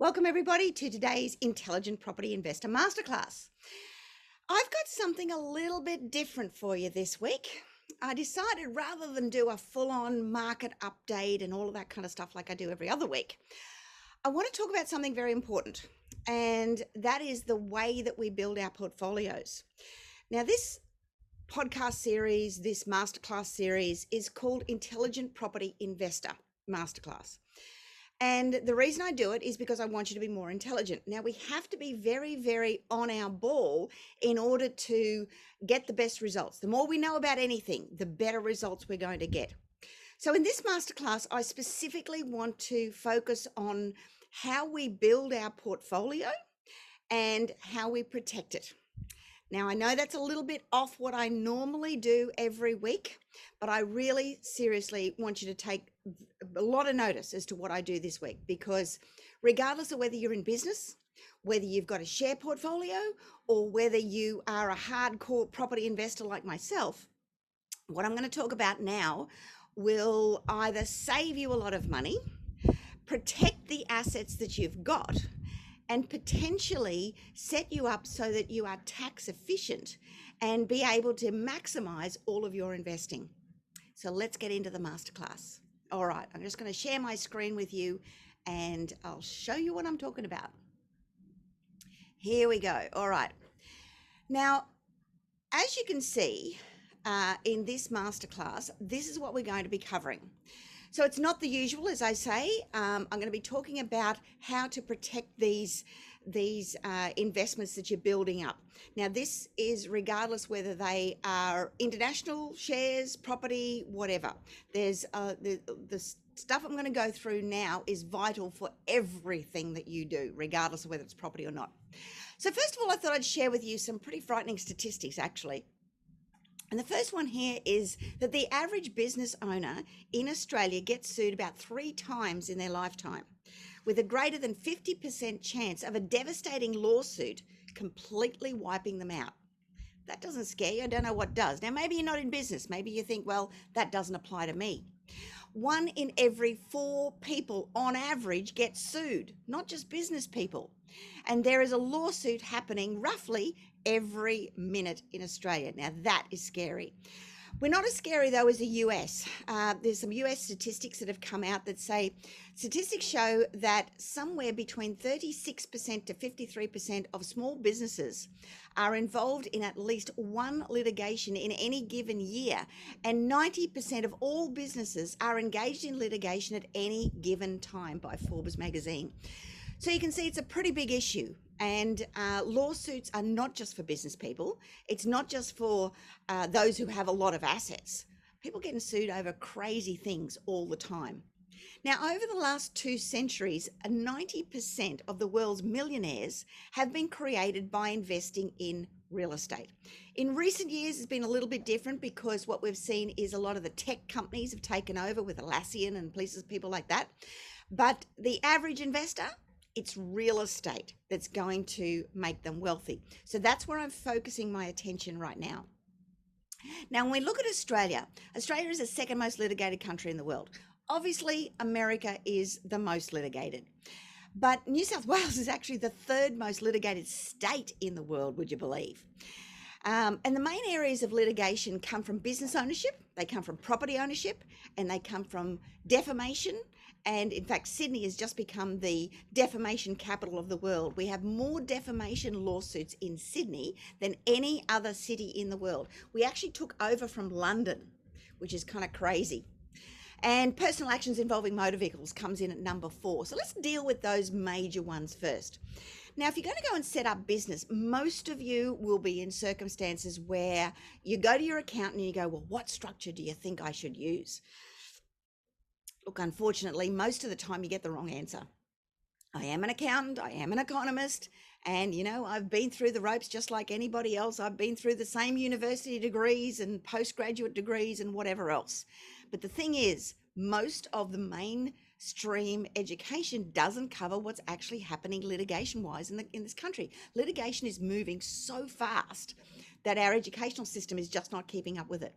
Welcome, everybody, to today's Intelligent Property Investor Masterclass. I've got something a little bit different for you this week. I decided rather than do a full on market update and all of that kind of stuff like I do every other week, I want to talk about something very important, and that is the way that we build our portfolios. Now, this podcast series, this masterclass series, is called Intelligent Property Investor Masterclass. And the reason I do it is because I want you to be more intelligent. Now, we have to be very, very on our ball in order to get the best results. The more we know about anything, the better results we're going to get. So, in this masterclass, I specifically want to focus on how we build our portfolio and how we protect it. Now, I know that's a little bit off what I normally do every week, but I really seriously want you to take a lot of notice as to what I do this week because, regardless of whether you're in business, whether you've got a share portfolio, or whether you are a hardcore property investor like myself, what I'm going to talk about now will either save you a lot of money, protect the assets that you've got and potentially set you up so that you are tax efficient and be able to maximize all of your investing. So let's get into the masterclass. All right, I'm just going to share my screen with you and I'll show you what I'm talking about. Here we go. All right. Now, as you can see uh, in this masterclass, this is what we're going to be covering. So it's not the usual, as I say. Um, I'm going to be talking about how to protect these these uh, investments that you're building up. Now, this is regardless whether they are international shares, property, whatever. There's uh, the the stuff I'm going to go through now is vital for everything that you do, regardless of whether it's property or not. So, first of all, I thought I'd share with you some pretty frightening statistics, actually. And the first one here is that the average business owner in Australia gets sued about three times in their lifetime, with a greater than 50% chance of a devastating lawsuit completely wiping them out. That doesn't scare you. I don't know what does. Now, maybe you're not in business. Maybe you think, well, that doesn't apply to me. One in every four people on average get sued, not just business people. And there is a lawsuit happening roughly every minute in Australia. Now, that is scary. We're not as scary though as the US. Uh, there's some US statistics that have come out that say statistics show that somewhere between 36% to 53% of small businesses are involved in at least one litigation in any given year, and 90% of all businesses are engaged in litigation at any given time by Forbes magazine. So you can see it's a pretty big issue. And uh, lawsuits are not just for business people, it's not just for uh, those who have a lot of assets. People getting sued over crazy things all the time. Now, over the last two centuries, 90% of the world's millionaires have been created by investing in real estate. In recent years, it's been a little bit different because what we've seen is a lot of the tech companies have taken over with Atlassian and places, people like that. But the average investor it's real estate that's going to make them wealthy. So that's where I'm focusing my attention right now. Now, when we look at Australia, Australia is the second most litigated country in the world. Obviously, America is the most litigated. But New South Wales is actually the third most litigated state in the world, would you believe? Um, and the main areas of litigation come from business ownership, they come from property ownership, and they come from defamation and in fact, Sydney has just become the defamation capital of the world. We have more defamation lawsuits in Sydney than any other city in the world. We actually took over from London, which is kind of crazy. And personal actions involving motor vehicles comes in at number four. So let's deal with those major ones first. Now, if you're going to go and set up business, most of you will be in circumstances where you go to your accountant and you go, Well, what structure do you think I should use? Look, unfortunately, most of the time you get the wrong answer. I am an accountant, I am an economist, and you know, I've been through the ropes just like anybody else. I've been through the same university degrees and postgraduate degrees and whatever else. But the thing is, most of the mainstream education doesn't cover what's actually happening litigation wise in, in this country. Litigation is moving so fast that our educational system is just not keeping up with it.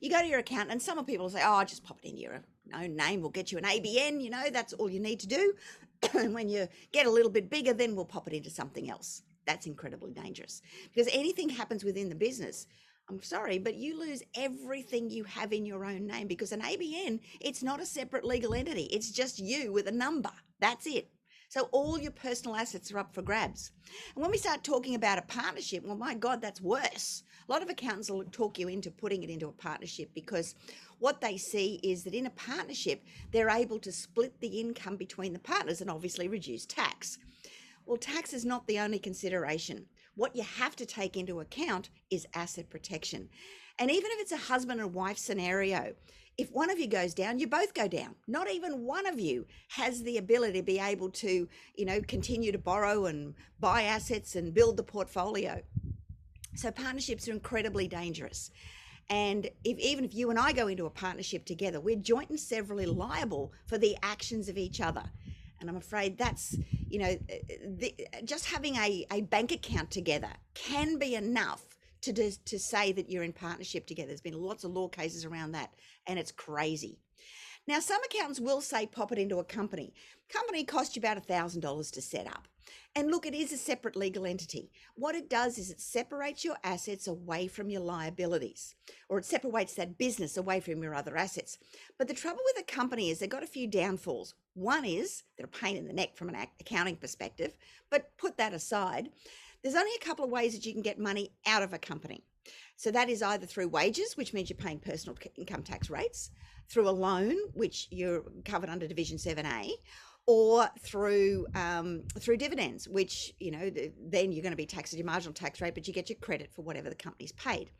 You go to your accountant, and some people say, "Oh, just pop it in your own name. We'll get you an ABN. You know, that's all you need to do." and when you get a little bit bigger, then we'll pop it into something else. That's incredibly dangerous because anything happens within the business. I'm sorry, but you lose everything you have in your own name because an ABN, it's not a separate legal entity. It's just you with a number. That's it. So all your personal assets are up for grabs. And when we start talking about a partnership, well, my God, that's worse. A lot of accountants will talk you into putting it into a partnership because what they see is that in a partnership, they're able to split the income between the partners and obviously reduce tax. Well, tax is not the only consideration. What you have to take into account is asset protection. And even if it's a husband and wife scenario, if one of you goes down, you both go down. Not even one of you has the ability to be able to, you know, continue to borrow and buy assets and build the portfolio. So partnerships are incredibly dangerous. And if even if you and I go into a partnership together, we're joint and severally liable for the actions of each other. And I'm afraid that's, you know, uh, uh, the, just having a, a bank account together can be enough to, do, to say that you're in partnership together. There's been lots of law cases around that, and it's crazy. Now, some accountants will say pop it into a company. Company costs you about $1,000 to set up. And look, it is a separate legal entity. What it does is it separates your assets away from your liabilities, or it separates that business away from your other assets. But the trouble with a company is they've got a few downfalls. One is they're a pain in the neck from an accounting perspective, but put that aside. There's only a couple of ways that you can get money out of a company. So that is either through wages, which means you're paying personal income tax rates, through a loan, which you're covered under Division 7A, or through um, through dividends, which you know then you're going to be taxed at your marginal tax rate, but you get your credit for whatever the company's paid.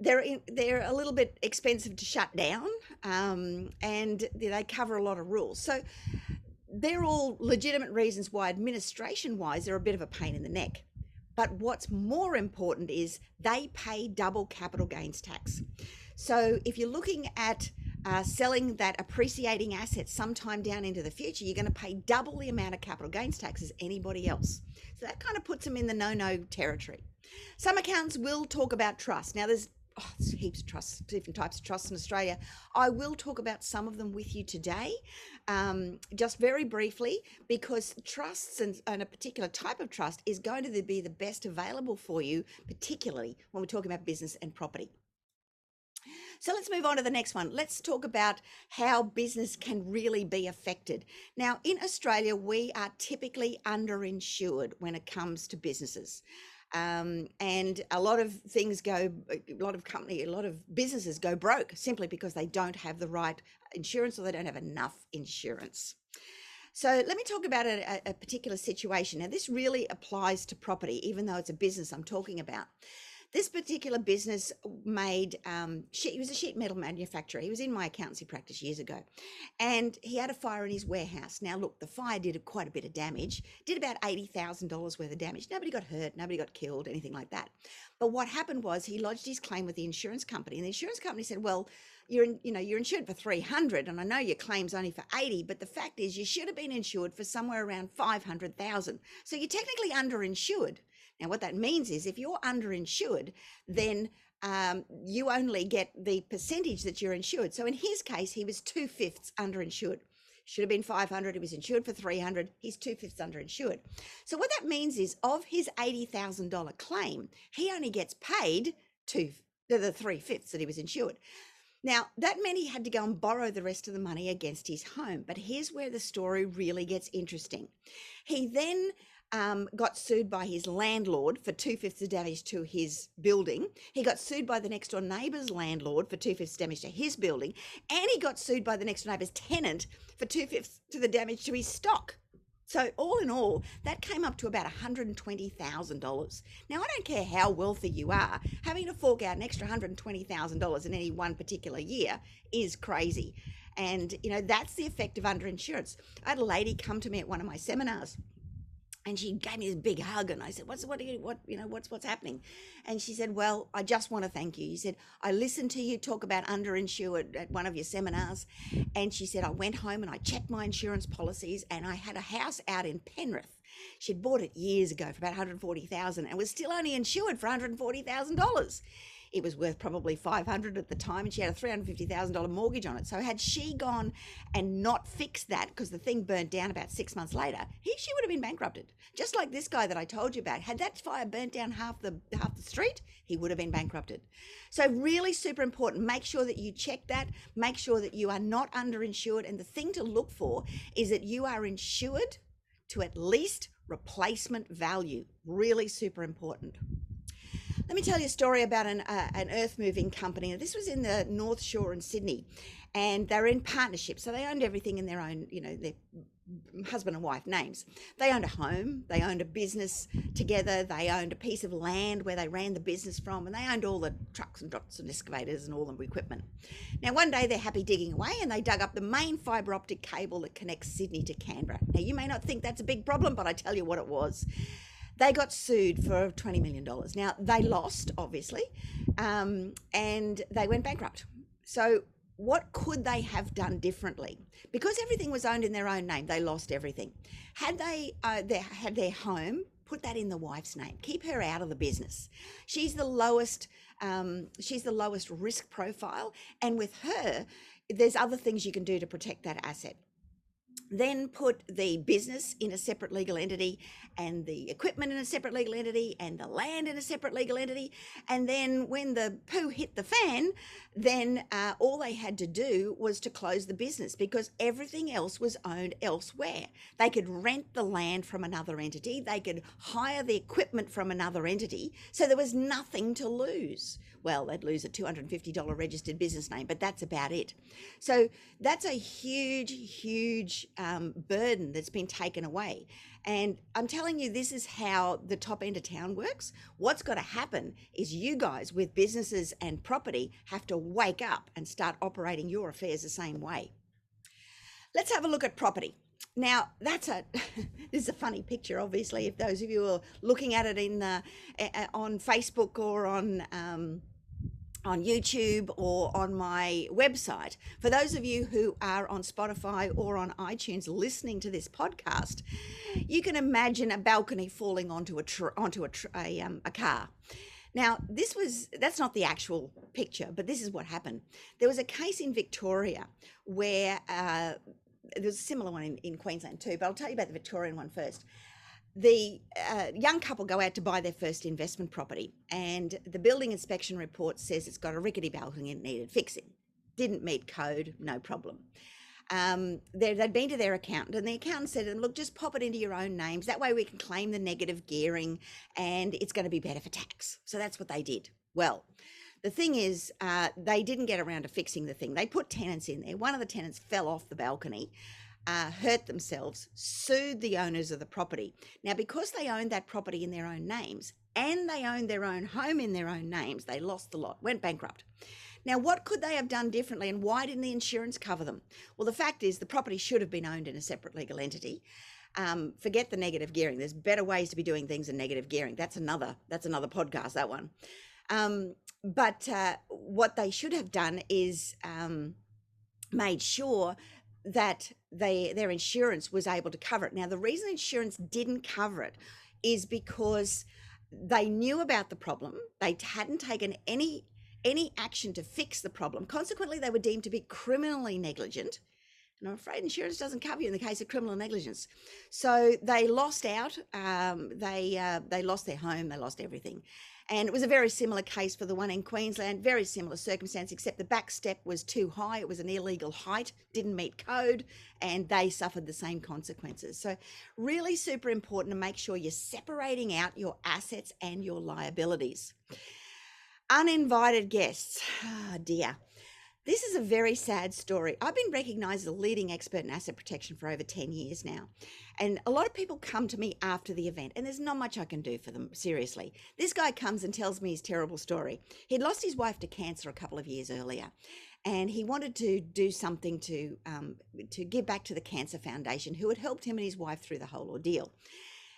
They're in, they're a little bit expensive to shut down, um, and they cover a lot of rules. So they're all legitimate reasons why administration wise they're a bit of a pain in the neck. But what's more important is they pay double capital gains tax. So if you're looking at uh, selling that appreciating asset sometime down into the future, you're going to pay double the amount of capital gains tax as anybody else. So that kind of puts them in the no no territory. Some accounts will talk about trust. Now, there's oh, there's heaps of trusts, different types of trusts in Australia. I will talk about some of them with you today, um, just very briefly, because trusts and, and, a particular type of trust is going to be the best available for you, particularly when we're talking about business and property. So let's move on to the next one. Let's talk about how business can really be affected. Now, in Australia, we are typically underinsured when it comes to businesses. Um, and a lot of things go, a lot of company, a lot of businesses go broke simply because they don't have the right insurance or they don't have enough insurance. So let me talk about a, a particular situation. Now, this really applies to property, even though it's a business I'm talking about. This particular business made, um, sheet, he was a sheet metal manufacturer. He was in my accountancy practice years ago. And he had a fire in his warehouse. Now, look, the fire did quite a bit of damage, did about $80,000 worth of damage. Nobody got hurt, nobody got killed, anything like that. But what happened was he lodged his claim with the insurance company. And the insurance company said, well, you're in, you know you're insured for 300 and i know your claim's only for 80 but the fact is you should have been insured for somewhere around 500000 so you're technically underinsured now, what that means is if you're underinsured, then um, you only get the percentage that you're insured. So in his case, he was two fifths underinsured. Should have been 500. He was insured for 300. He's two fifths underinsured. So what that means is of his $80,000 claim, he only gets paid two, the three fifths that he was insured. Now, that meant he had to go and borrow the rest of the money against his home. But here's where the story really gets interesting. He then um, got sued by his landlord for two fifths of damage to his building. He got sued by the next door neighbour's landlord for two fifths damage to his building, and he got sued by the next door neighbour's tenant for two fifths to the damage to his stock. So all in all, that came up to about $120,000. Now, I don't care how wealthy you are, having to fork out an extra $120,000 in any one particular year is crazy. And, you know, that's the effect of underinsurance. I had a lady come to me at one of my seminars and she gave me this big hug and I said, What's what you, what you know, what's what's happening? And she said, Well, I just want to thank you. You said, I listened to you talk about underinsured at one of your seminars. And she said, I went home and I checked my insurance policies and I had a house out in Penrith. She'd bought it years ago for about 140,000 and was still only insured for $140,000. It was worth probably 500 at the time and she had a $350,000 mortgage on it. So had she gone and not fixed that because the thing burnt down about 6 months later, he she would have been bankrupted. Just like this guy that I told you about. Had that fire burnt down half the half the street, he would have been bankrupted. So really super important. Make sure that you check that. Make sure that you are not underinsured and the thing to look for is that you are insured to at least replacement value. Really super important. Let me tell you a story about an, uh, an earth moving company. This was in the North Shore in Sydney, and they're in partnership. So they owned everything in their own, you know, their husband and wife names. They owned a home, they owned a business together, they owned a piece of land where they ran the business from, and they owned all the trucks and drops and excavators and all the equipment. Now, one day they're happy digging away and they dug up the main fibre optic cable that connects Sydney to Canberra. Now, you may not think that's a big problem, but I tell you what it was. They got sued for $20 million. Now, they lost, obviously, um, and they went bankrupt. So, what could they have done differently? Because everything was owned in their own name, they lost everything. Had they uh, had their home, put that in the wife's name. Keep her out of the business. She's the lowest. Um, she's the lowest risk profile, and with her, there's other things you can do to protect that asset then put the business in a separate legal entity and the equipment in a separate legal entity and the land in a separate legal entity. And then when the poo hit the fan, then uh, all they had to do was to close the business because everything else was owned elsewhere. They could rent the land from another entity, they could hire the equipment from another entity. So there was nothing to lose well, they'd lose a $250 registered business name, but that's about it. So that's a huge, huge um, burden that's been taken away. And I'm telling you, this is how the top end of town works. What's got to happen is you guys with businesses and property have to wake up and start operating your affairs the same way. Let's have a look at property. Now that's a this is a funny picture. Obviously, if those of you are looking at it in the, uh, on Facebook or on um, on YouTube or on my website. For those of you who are on Spotify or on iTunes listening to this podcast, you can imagine a balcony falling onto a tr- onto a, tr- a, um, a car. Now, this was that's not the actual picture, but this is what happened. There was a case in Victoria where uh, there was a similar one in, in Queensland too, but I'll tell you about the Victorian one first. The uh, young couple go out to buy their first investment property, and the building inspection report says it's got a rickety balcony and needed fixing. Didn't meet code, no problem. Um, they'd been to their accountant, and the accountant said to them, Look, just pop it into your own names. That way we can claim the negative gearing, and it's going to be better for tax. So that's what they did. Well, the thing is, uh, they didn't get around to fixing the thing. They put tenants in there. One of the tenants fell off the balcony, uh, hurt themselves, sued the owners of the property. Now, because they owned that property in their own names and they owned their own home in their own names, they lost the lot, went bankrupt. Now, what could they have done differently and why didn't the insurance cover them? Well, the fact is, the property should have been owned in a separate legal entity. Um, forget the negative gearing. There's better ways to be doing things than negative gearing. That's another. That's another podcast. That one. Um, but uh, what they should have done is um, made sure that they their insurance was able to cover it. Now, the reason insurance didn't cover it is because they knew about the problem. They hadn't taken any any action to fix the problem. Consequently, they were deemed to be criminally negligent. And I'm afraid insurance doesn't cover you in the case of criminal negligence. So they lost out. Um, they uh, they lost their home. They lost everything. And it was a very similar case for the one in Queensland, very similar circumstance, except the back step was too high. It was an illegal height, didn't meet code, and they suffered the same consequences. So, really super important to make sure you're separating out your assets and your liabilities. Uninvited guests. Oh dear. This is a very sad story. I've been recognized as a leading expert in asset protection for over 10 years now. And a lot of people come to me after the event, and there's not much I can do for them, seriously. This guy comes and tells me his terrible story. He'd lost his wife to cancer a couple of years earlier, and he wanted to do something to, um, to give back to the Cancer Foundation, who had helped him and his wife through the whole ordeal.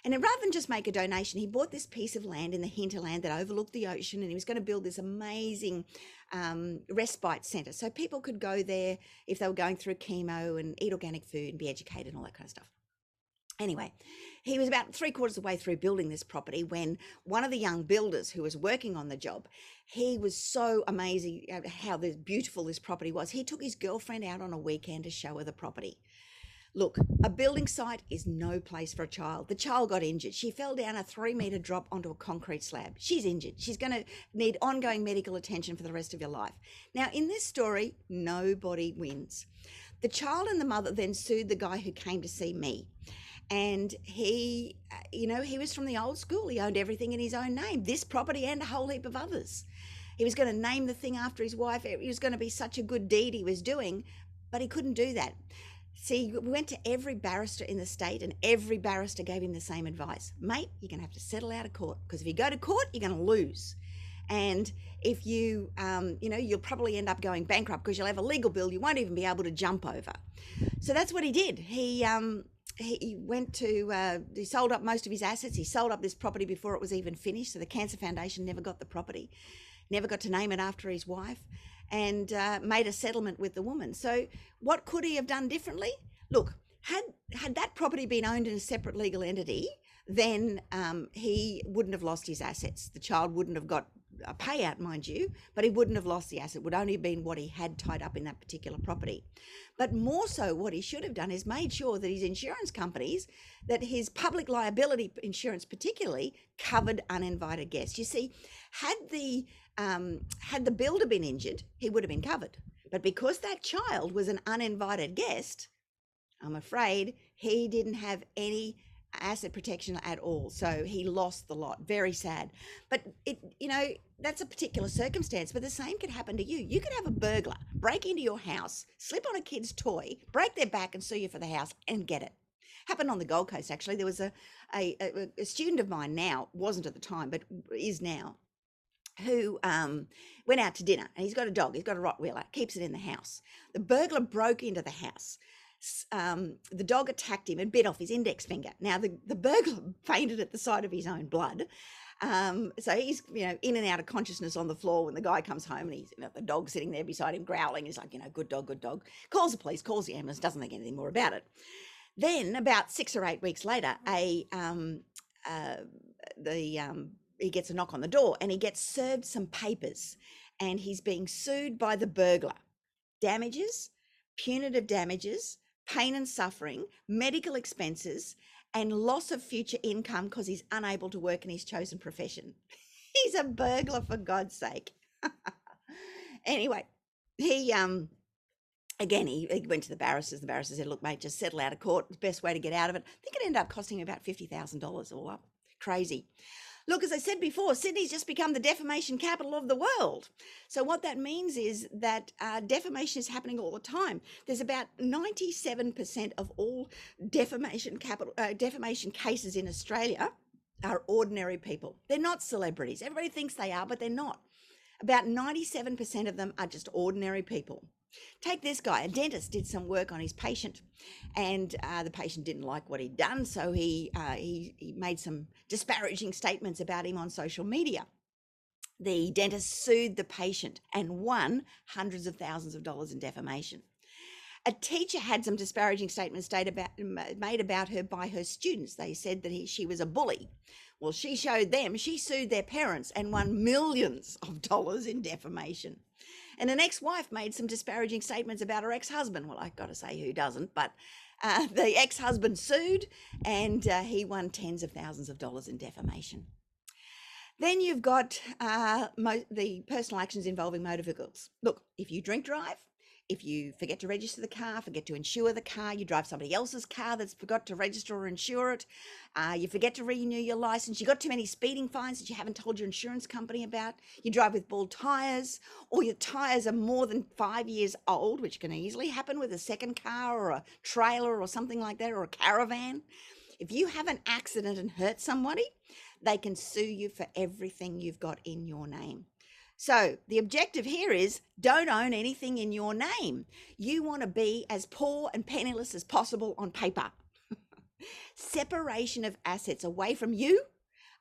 And rather than just make a donation, he bought this piece of land in the hinterland that overlooked the ocean, and he was going to build this amazing um, respite centre so people could go there if they were going through chemo and eat organic food and be educated and all that kind of stuff. Anyway, he was about three quarters of the way through building this property when one of the young builders who was working on the job, he was so amazing at how this beautiful this property was. He took his girlfriend out on a weekend to show her the property. Look, a building site is no place for a child. The child got injured. She fell down a three meter drop onto a concrete slab. She's injured. She's going to need ongoing medical attention for the rest of your life. Now, in this story, nobody wins. The child and the mother then sued the guy who came to see me. And he, uh, you know, he was from the old school. He owned everything in his own name, this property and a whole heap of others. He was going to name the thing after his wife. It was going to be such a good deed he was doing, but he couldn't do that. See, we went to every barrister in the state, and every barrister gave him the same advice mate, you're going to have to settle out of court because if you go to court, you're going to lose. And if you, um, you know, you'll probably end up going bankrupt because you'll have a legal bill you won't even be able to jump over. So that's what he did. He, um, he went to, uh, he sold up most of his assets. He sold up this property before it was even finished. So the Cancer Foundation never got the property, never got to name it after his wife and uh, made a settlement with the woman. So, what could he have done differently? Look, had had that property been owned in a separate legal entity, then um, he wouldn't have lost his assets. The child wouldn't have got a payout, mind you, but he wouldn't have lost the asset. It would only have been what he had tied up in that particular property. But more so, what he should have done is made sure that his insurance companies, that his public liability insurance particularly, covered uninvited guests. You see, had the um, had the builder been injured, he would have been covered. But because that child was an uninvited guest, I'm afraid he didn't have any asset protection at all. So he lost the lot. Very sad. But it, you know, that's a particular circumstance, but the same could happen to you. You could have a burglar break into your house, slip on a kid's toy, break their back and sue you for the house and get it. Happened on the Gold Coast actually. There was a, a, a student of mine now, wasn't at the time, but is now, who um, went out to dinner and he's got a dog, he's got a Rottweiler, keeps it in the house. The burglar broke into the house. Um, the dog attacked him and bit off his index finger. Now, the, the burglar fainted at the sight of his own blood. Um, so he's, you know, in and out of consciousness on the floor when the guy comes home and he's, you know, the dog sitting there beside him growling. He's like, you know, good dog, good dog. Calls the police, calls the ambulance, doesn't think anything more about it. Then, about six or eight weeks later, a um, uh, the um, he gets a knock on the door and he gets served some papers and he's being sued by the burglar. Damages, punitive damages, pain and suffering, medical expenses, and loss of future income because he's unable to work in his chosen profession. he's a burglar for God's sake. anyway, he um again he, he, went to the barristers. The barrister said, "Look, mate, just settle out of court. The best way to get out of it." I think it ended up costing him about fifty thousand dollars all up. Crazy. Look, as I said before, Sydney's just become the defamation capital of the world. So, what that means is that uh, defamation is happening all the time. There's about 97% of all defamation, capital, uh, defamation cases in Australia are ordinary people. They're not celebrities. Everybody thinks they are, but they're not. About 97% of them are just ordinary people. Take this guy. A dentist did some work on his patient, and uh, the patient didn't like what he'd done, so he, uh, he he made some disparaging statements about him on social media. The dentist sued the patient and won hundreds of thousands of dollars in defamation. A teacher had some disparaging statements made about her by her students. They said that he, she was a bully. Well, she showed them, she sued their parents and won millions of dollars in defamation. And an ex wife made some disparaging statements about her ex husband. Well, I've got to say, who doesn't? But uh, the ex husband sued and uh, he won tens of thousands of dollars in defamation. Then you've got uh, the personal actions involving motor vehicles. Look, if you drink drive, if you forget to register the car, forget to insure the car, you drive somebody else's car that's forgot to register or insure it, uh, you forget to renew your license, you got too many speeding fines that you haven't told your insurance company about, you drive with bald tires, or your tires are more than five years old, which can easily happen with a second car or a trailer or something like that, or a caravan. If you have an accident and hurt somebody, they can sue you for everything you've got in your name. So the objective here is don't own anything in your name. You want to be as poor and penniless as possible on paper. Separation of assets away from you,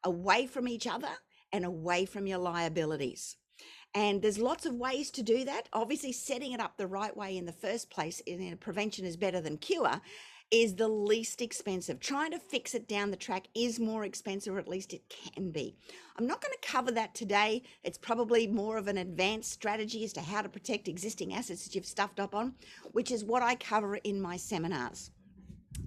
away from each other, and away from your liabilities. And there's lots of ways to do that. Obviously, setting it up the right way in the first place, in prevention is better than cure, is the least expensive. Trying to fix it down the track is more expensive, or at least it can be. I'm not going to cover that today. It's probably more of an advanced strategy as to how to protect existing assets that you've stuffed up on, which is what I cover in my seminars.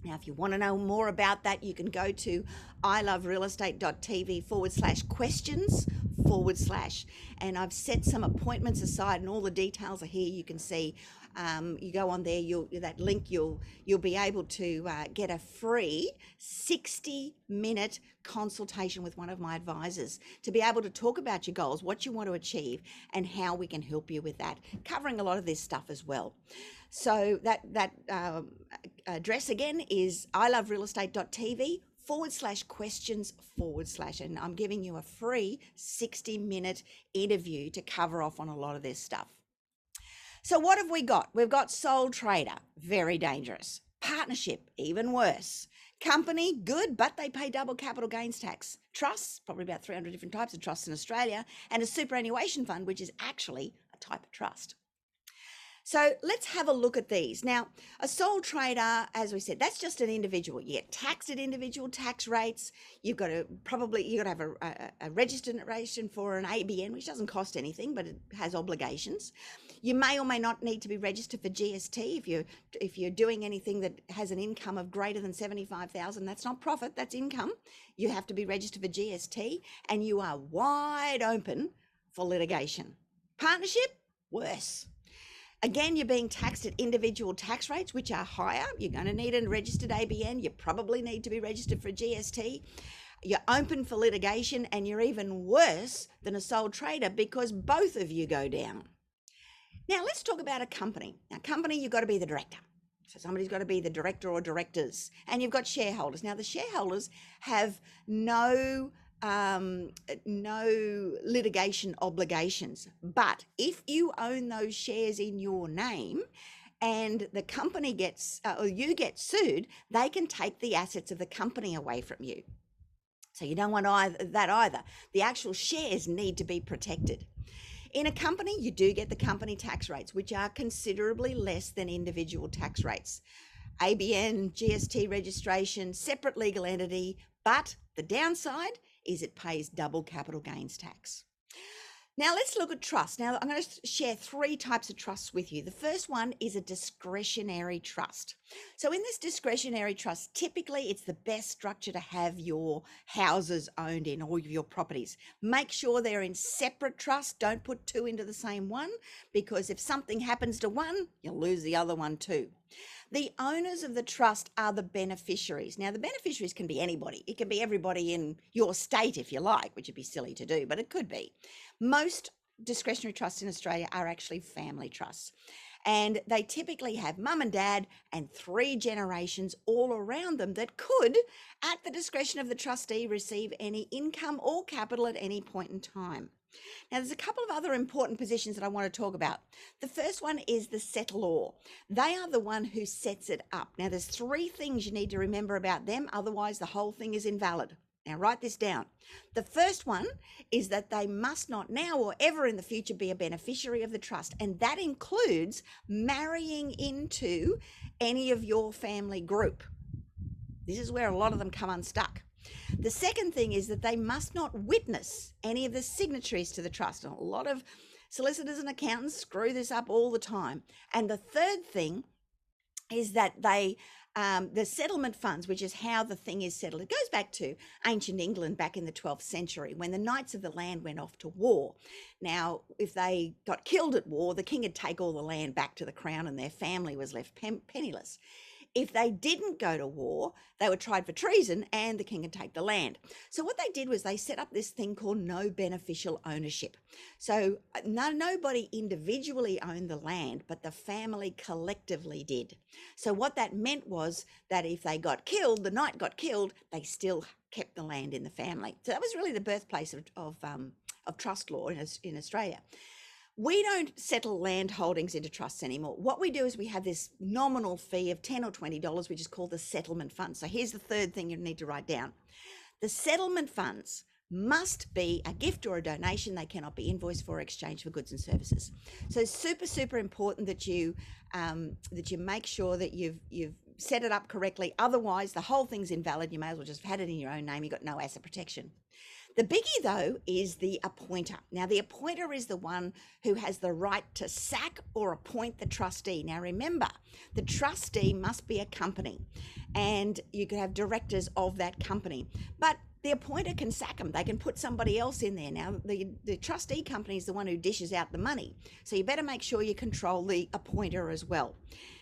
Now, if you want to know more about that, you can go to iloverealestate.tv forward slash questions forward slash. And I've set some appointments aside, and all the details are here. You can see. Um, you go on there, you'll that link. You'll you'll be able to uh, get a free 60 minute consultation with one of my advisors to be able to talk about your goals, what you want to achieve, and how we can help you with that. Covering a lot of this stuff as well. So that that um, address again is iloverealestate.tv forward slash questions forward slash and i'm giving you a free 60 minute interview to cover off on a lot of this stuff so what have we got we've got sole trader very dangerous partnership even worse company good but they pay double capital gains tax trusts probably about 300 different types of trusts in australia and a superannuation fund which is actually a type of trust so let's have a look at these. Now, a sole trader, as we said, that's just an individual. You get taxed at individual tax rates. You've got to probably you've got to have a, a, a registered ration for an ABN, which doesn't cost anything, but it has obligations. You may or may not need to be registered for GST if you're if you're doing anything that has an income of greater than seventy five thousand. That's not profit, that's income. You have to be registered for GST, and you are wide open for litigation. Partnership, worse Again, you're being taxed at individual tax rates, which are higher. You're going to need a registered ABN. You probably need to be registered for GST. You're open for litigation, and you're even worse than a sole trader because both of you go down. Now, let's talk about a company. Now, company, you've got to be the director. So somebody's got to be the director or directors, and you've got shareholders. Now, the shareholders have no um, no litigation obligations. But if you own those shares in your name, and the company gets uh, or you get sued, they can take the assets of the company away from you. So you don't want either, that either. The actual shares need to be protected. In a company, you do get the company tax rates, which are considerably less than individual tax rates. ABN, GST registration, separate legal entity, but the downside is it pays double capital gains tax. Now let's look at trust. Now I'm going to share three types of trusts with you. The first one is a discretionary trust. So in this discretionary trust, typically it's the best structure to have your houses owned in or your properties. Make sure they're in separate trusts. Don't put two into the same one because if something happens to one, you'll lose the other one too. The owners of the trust are the beneficiaries. Now, the beneficiaries can be anybody. It can be everybody in your state, if you like, which would be silly to do, but it could be. Most discretionary trusts in Australia are actually family trusts. And they typically have mum and dad and three generations all around them that could, at the discretion of the trustee, receive any income or capital at any point in time. Now, there's a couple of other important positions that I want to talk about. The first one is the settlor. They are the one who sets it up. Now, there's three things you need to remember about them, otherwise, the whole thing is invalid. Now, write this down. The first one is that they must not now or ever in the future be a beneficiary of the trust, and that includes marrying into any of your family group. This is where a lot of them come unstuck. The second thing is that they must not witness any of the signatories to the trust. And a lot of solicitors and accountants screw this up all the time. And the third thing is that they um, the settlement funds, which is how the thing is settled, it goes back to ancient England back in the 12th century when the knights of the land went off to war. Now, if they got killed at war, the king would take all the land back to the crown and their family was left penniless. If they didn't go to war, they were tried for treason and the king could take the land. So what they did was they set up this thing called no beneficial ownership. So uh, no, nobody individually owned the land, but the family collectively did. So what that meant was that if they got killed, the knight got killed, they still kept the land in the family. So that was really the birthplace of, of, um, of trust law in, in Australia we don't settle land holdings into trusts anymore. What we do is we have this nominal fee of 10 or $20, which is called the settlement fund. So here's the third thing you need to write down. The settlement funds must be a gift or a donation. They cannot be invoiced for or exchange for goods and services. So super, super important that you um, that you make sure that you've you've set it up correctly. Otherwise, the whole thing's invalid. You may as well just have had it in your own name. You've got no asset protection. The biggie, though, is the appointer. Now, the appointer is the one who has the right to sack or appoint the trustee. Now, remember, the trustee must be a company and you could have directors of that company. But the appointer can sack them. They can put somebody else in there. Now, the, the trustee company is the one who dishes out the money. So you better make sure you control the appointer as well.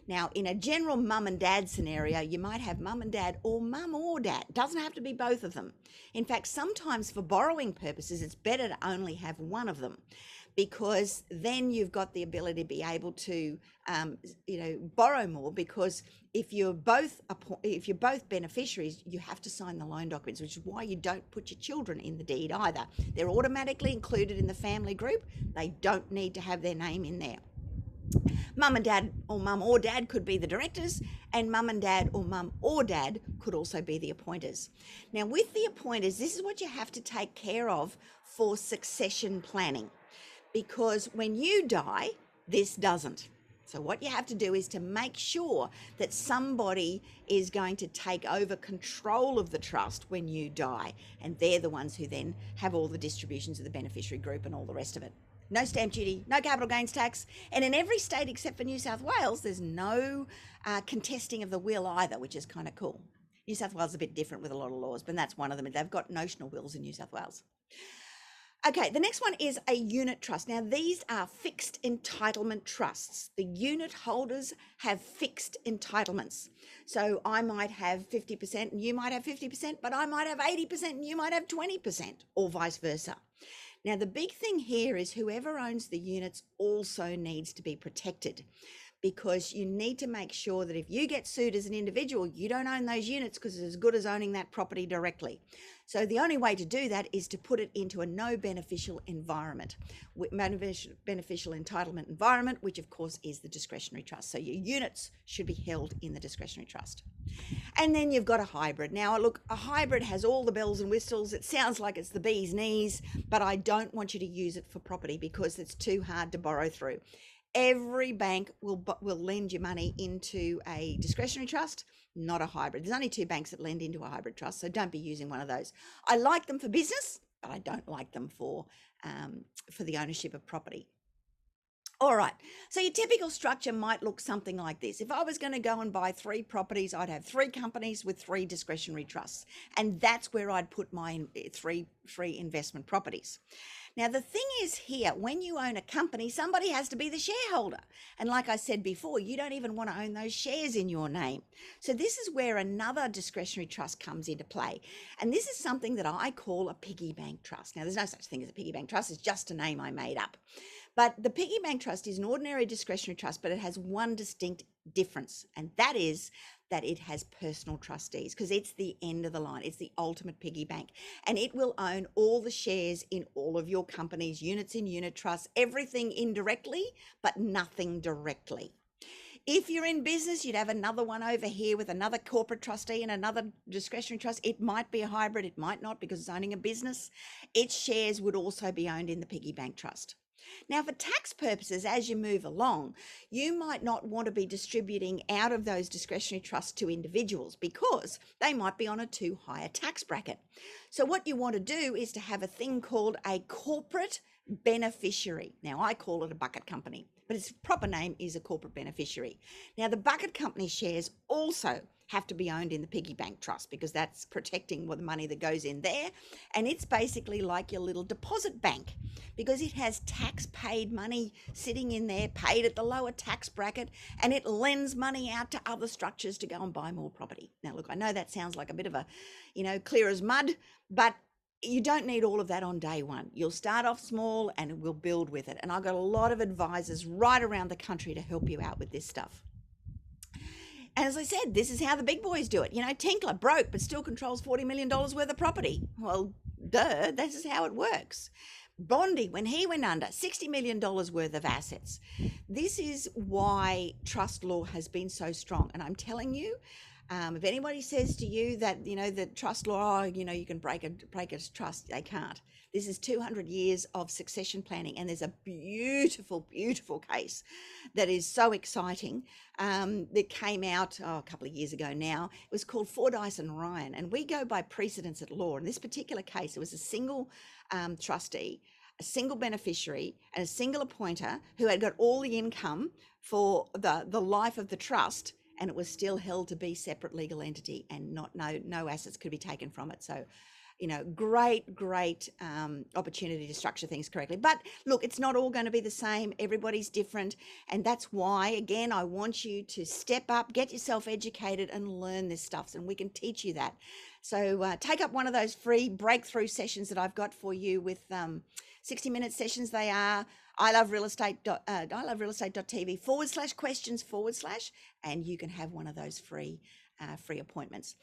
Now, in a general mum and dad scenario, you might have mum and dad or mum or dad. Doesn't have to be both of them. In fact, sometimes for borrowing purposes, it's better to only have one of them because then you've got the ability to be able to um, you know borrow more because if you're both if you're both beneficiaries you have to sign the loan documents which is why you don't put your children in the deed either they're automatically included in the family group they don't need to have their name in there Mum and dad, or mum or dad, could be the directors, and mum and dad, or mum or dad, could also be the appointers. Now, with the appointers, this is what you have to take care of for succession planning because when you die, this doesn't. So, what you have to do is to make sure that somebody is going to take over control of the trust when you die. And they're the ones who then have all the distributions of the beneficiary group and all the rest of it no stamp duty, no capital gains tax. And in every state except for New South Wales, there's no uh, contesting of the will either, which is kind of cool. New South Wales is a bit different with a lot of laws, but that's one of them. They've got notional wills in New South Wales. Okay, the next one is a unit trust. Now, these are fixed entitlement trusts. The unit holders have fixed entitlements. So I might have 50% and you might have 50%, but I might have 80% and you might have 20%, or vice versa. Now, the big thing here is whoever owns the units also needs to be protected because you need to make sure that if you get sued as an individual, you don't own those units because it's as good as owning that property directly. So the only way to do that is to put it into a no beneficial environment, beneficial entitlement environment, which of course is the discretionary trust. So your units should be held in the discretionary trust. And then you've got a hybrid. Now, look, a hybrid has all the bells and whistles. It sounds like it's the bee's knees, but I don't want you to use it for property because it's too hard to borrow through every bank will will lend you money into a discretionary trust not a hybrid. There's only two banks that lend into a hybrid trust so don't be using one of those. I like them for business but i don't like them for um, for the ownership of property all right. So your typical structure might look something like this. If I was going to go and buy three properties, I'd have three companies with three discretionary trusts. And that's where I'd put my eh, three free investment properties. Now, the thing is here, when you own a company, somebody has to be the shareholder. And like I said before, you don't even want to own those shares in your name. So this is where another discretionary trust comes into play. And this is something that I call a piggy bank trust. Now, there's no such thing as a piggy bank trust. It's just a name I made up. But the piggy bank trust is an ordinary discretionary trust, but it has one distinct difference, and that is that it has personal trustees because it's the end of the line. It's the ultimate piggy bank. And it will own all the shares in all of your companies, units in unit trusts, everything indirectly, but nothing directly. If you're in business, you'd have another one over here with another corporate trustee and another discretionary trust. It might be a hybrid, it might not because it's owning a business. Its shares would also be owned in the piggy bank trust. Now, for tax purposes, as you move along, you might not want to be distributing out of those discretionary trusts to individuals because they might be on a too high a tax bracket. So, what you want to do is to have a thing called a corporate beneficiary. Now, I call it a bucket company, but its proper name is a corporate beneficiary. Now, the bucket company shares also have to be owned in the piggy bank trust because that's protecting the money that goes in there. And it's basically like your little deposit bank because it has tax paid money sitting in there, paid at the lower tax bracket, and it lends money out to other structures to go and buy more property. Now, look, I know that sounds like a bit of a, you know, clear as mud, but you don't need all of that on day one. You'll start off small and we'll build with it. And I've got a lot of advisors right around the country to help you out with this stuff. And as I said, this is how the big boys do it. You know, Tinkler broke, but still controls $40 million worth of property. Well, duh, this is how it works. Bondy, when he went under, $60 million worth of assets. This is why trust law has been so strong. And I'm telling you, Um, if anybody says to you that you know the trust law, oh, you know you can break a break a trust, they can't. This is 200 years of succession planning, and there's a beautiful, beautiful case that is so exciting um, that came out oh, a couple of years ago now. It was called Fordyce and Ryan, and we go by precedence at law. In this particular case, it was a single um, trustee a single beneficiary and a single appointer who had got all the income for the, the life of the trust and it was still held to be separate legal entity and not no no assets could be taken from it. So you know great great um, opportunity to structure things correctly. But look it's not all going to be the same. Everybody's different. And that's why again i want you to step up get yourself educated and learn this stuff and we can teach you that. So uh, take up one of those free breakthrough sessions that i've got for you with um, 60 minute sessions they are I love real estate. Uh, iloverealestate.tv forward slash questions forward slash, and you can have one of those free, uh, free appointments.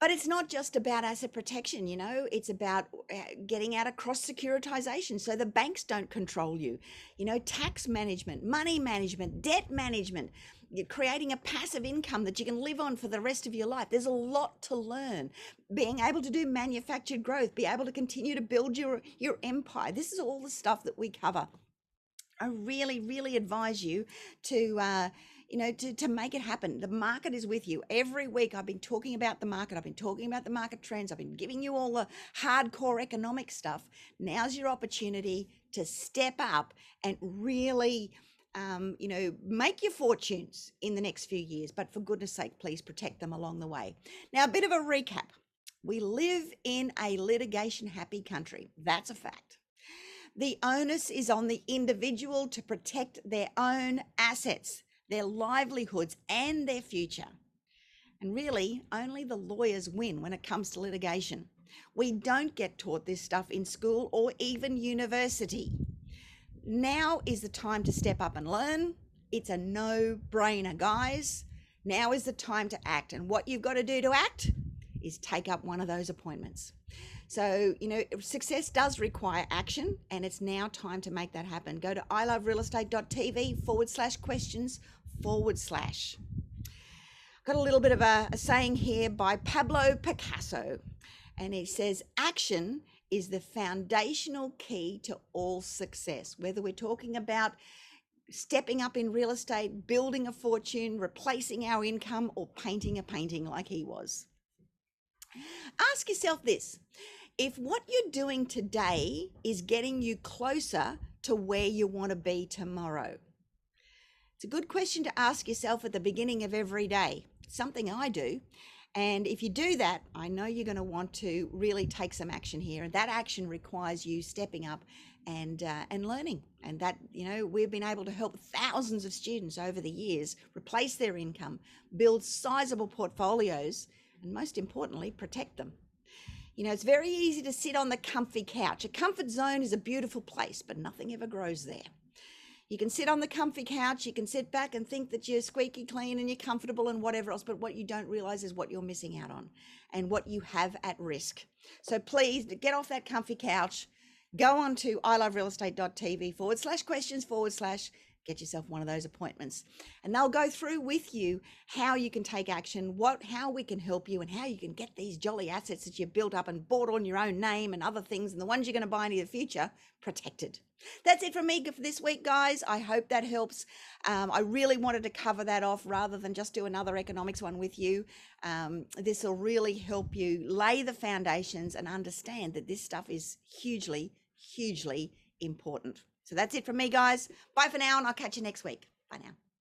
But it's not just about asset protection, you know, it's about uh, getting out of cross securitization so the banks don't control you. You know, tax management, money management, debt management, you're creating a passive income that you can live on for the rest of your life. There's a lot to learn. Being able to do manufactured growth, be able to continue to build your, your empire. This is all the stuff that we cover. I really, really advise you to, uh, you know, to, to make it happen. The market is with you. Every week I've been talking about the market. I've been talking about the market trends. I've been giving you all the hardcore economic stuff. Now's your opportunity to step up and really, um, you know, make your fortunes in the next few years. But for goodness sake, please protect them along the way. Now, a bit of a recap. We live in a litigation happy country. That's a fact. The onus is on the individual to protect their own assets, their livelihoods, and their future. And really, only the lawyers win when it comes to litigation. We don't get taught this stuff in school or even university. Now is the time to step up and learn. It's a no brainer, guys. Now is the time to act. And what you've got to do to act is take up one of those appointments. So, you know, success does require action, and it's now time to make that happen. Go to iloverealestate.tv forward slash questions forward slash. Got a little bit of a, a saying here by Pablo Picasso, and he says, Action is the foundational key to all success. Whether we're talking about stepping up in real estate, building a fortune, replacing our income, or painting a painting like he was. Ask yourself this if what you're doing today is getting you closer to where you want to be tomorrow? It's a good question to ask yourself at the beginning of every day. something I do. And if you do that, I know you're going to want to really take some action here. And that action requires you stepping up and uh, and learning. And that you know we've been able to help thousands of students over the years replace their income, build sizable portfolios, and most importantly, protect them. You know, it's very easy to sit on the comfy couch. A comfort zone is a beautiful place, but nothing ever grows there. You can sit on the comfy couch, you can sit back and think that you're squeaky clean and you're comfortable and whatever else, but what you don't realize is what you're missing out on and what you have at risk. So please get off that comfy couch, go on to iloverealestate.tv forward slash questions forward slash get yourself one of those appointments. And they'll go through with you how you can take action what how we can help you and how you can get these jolly assets that you've built up and bought on your own name and other things and the ones you're going to buy in the future protected. That's it from me for this week guys. I hope that helps. Um, i really wanted to cover that off rather than just do another economics one with you. Um, this will really help you lay the foundations and understand that this stuff is hugely hugely important so that's it from me, guys. Bye for now, and I'll catch you next week. Bye now.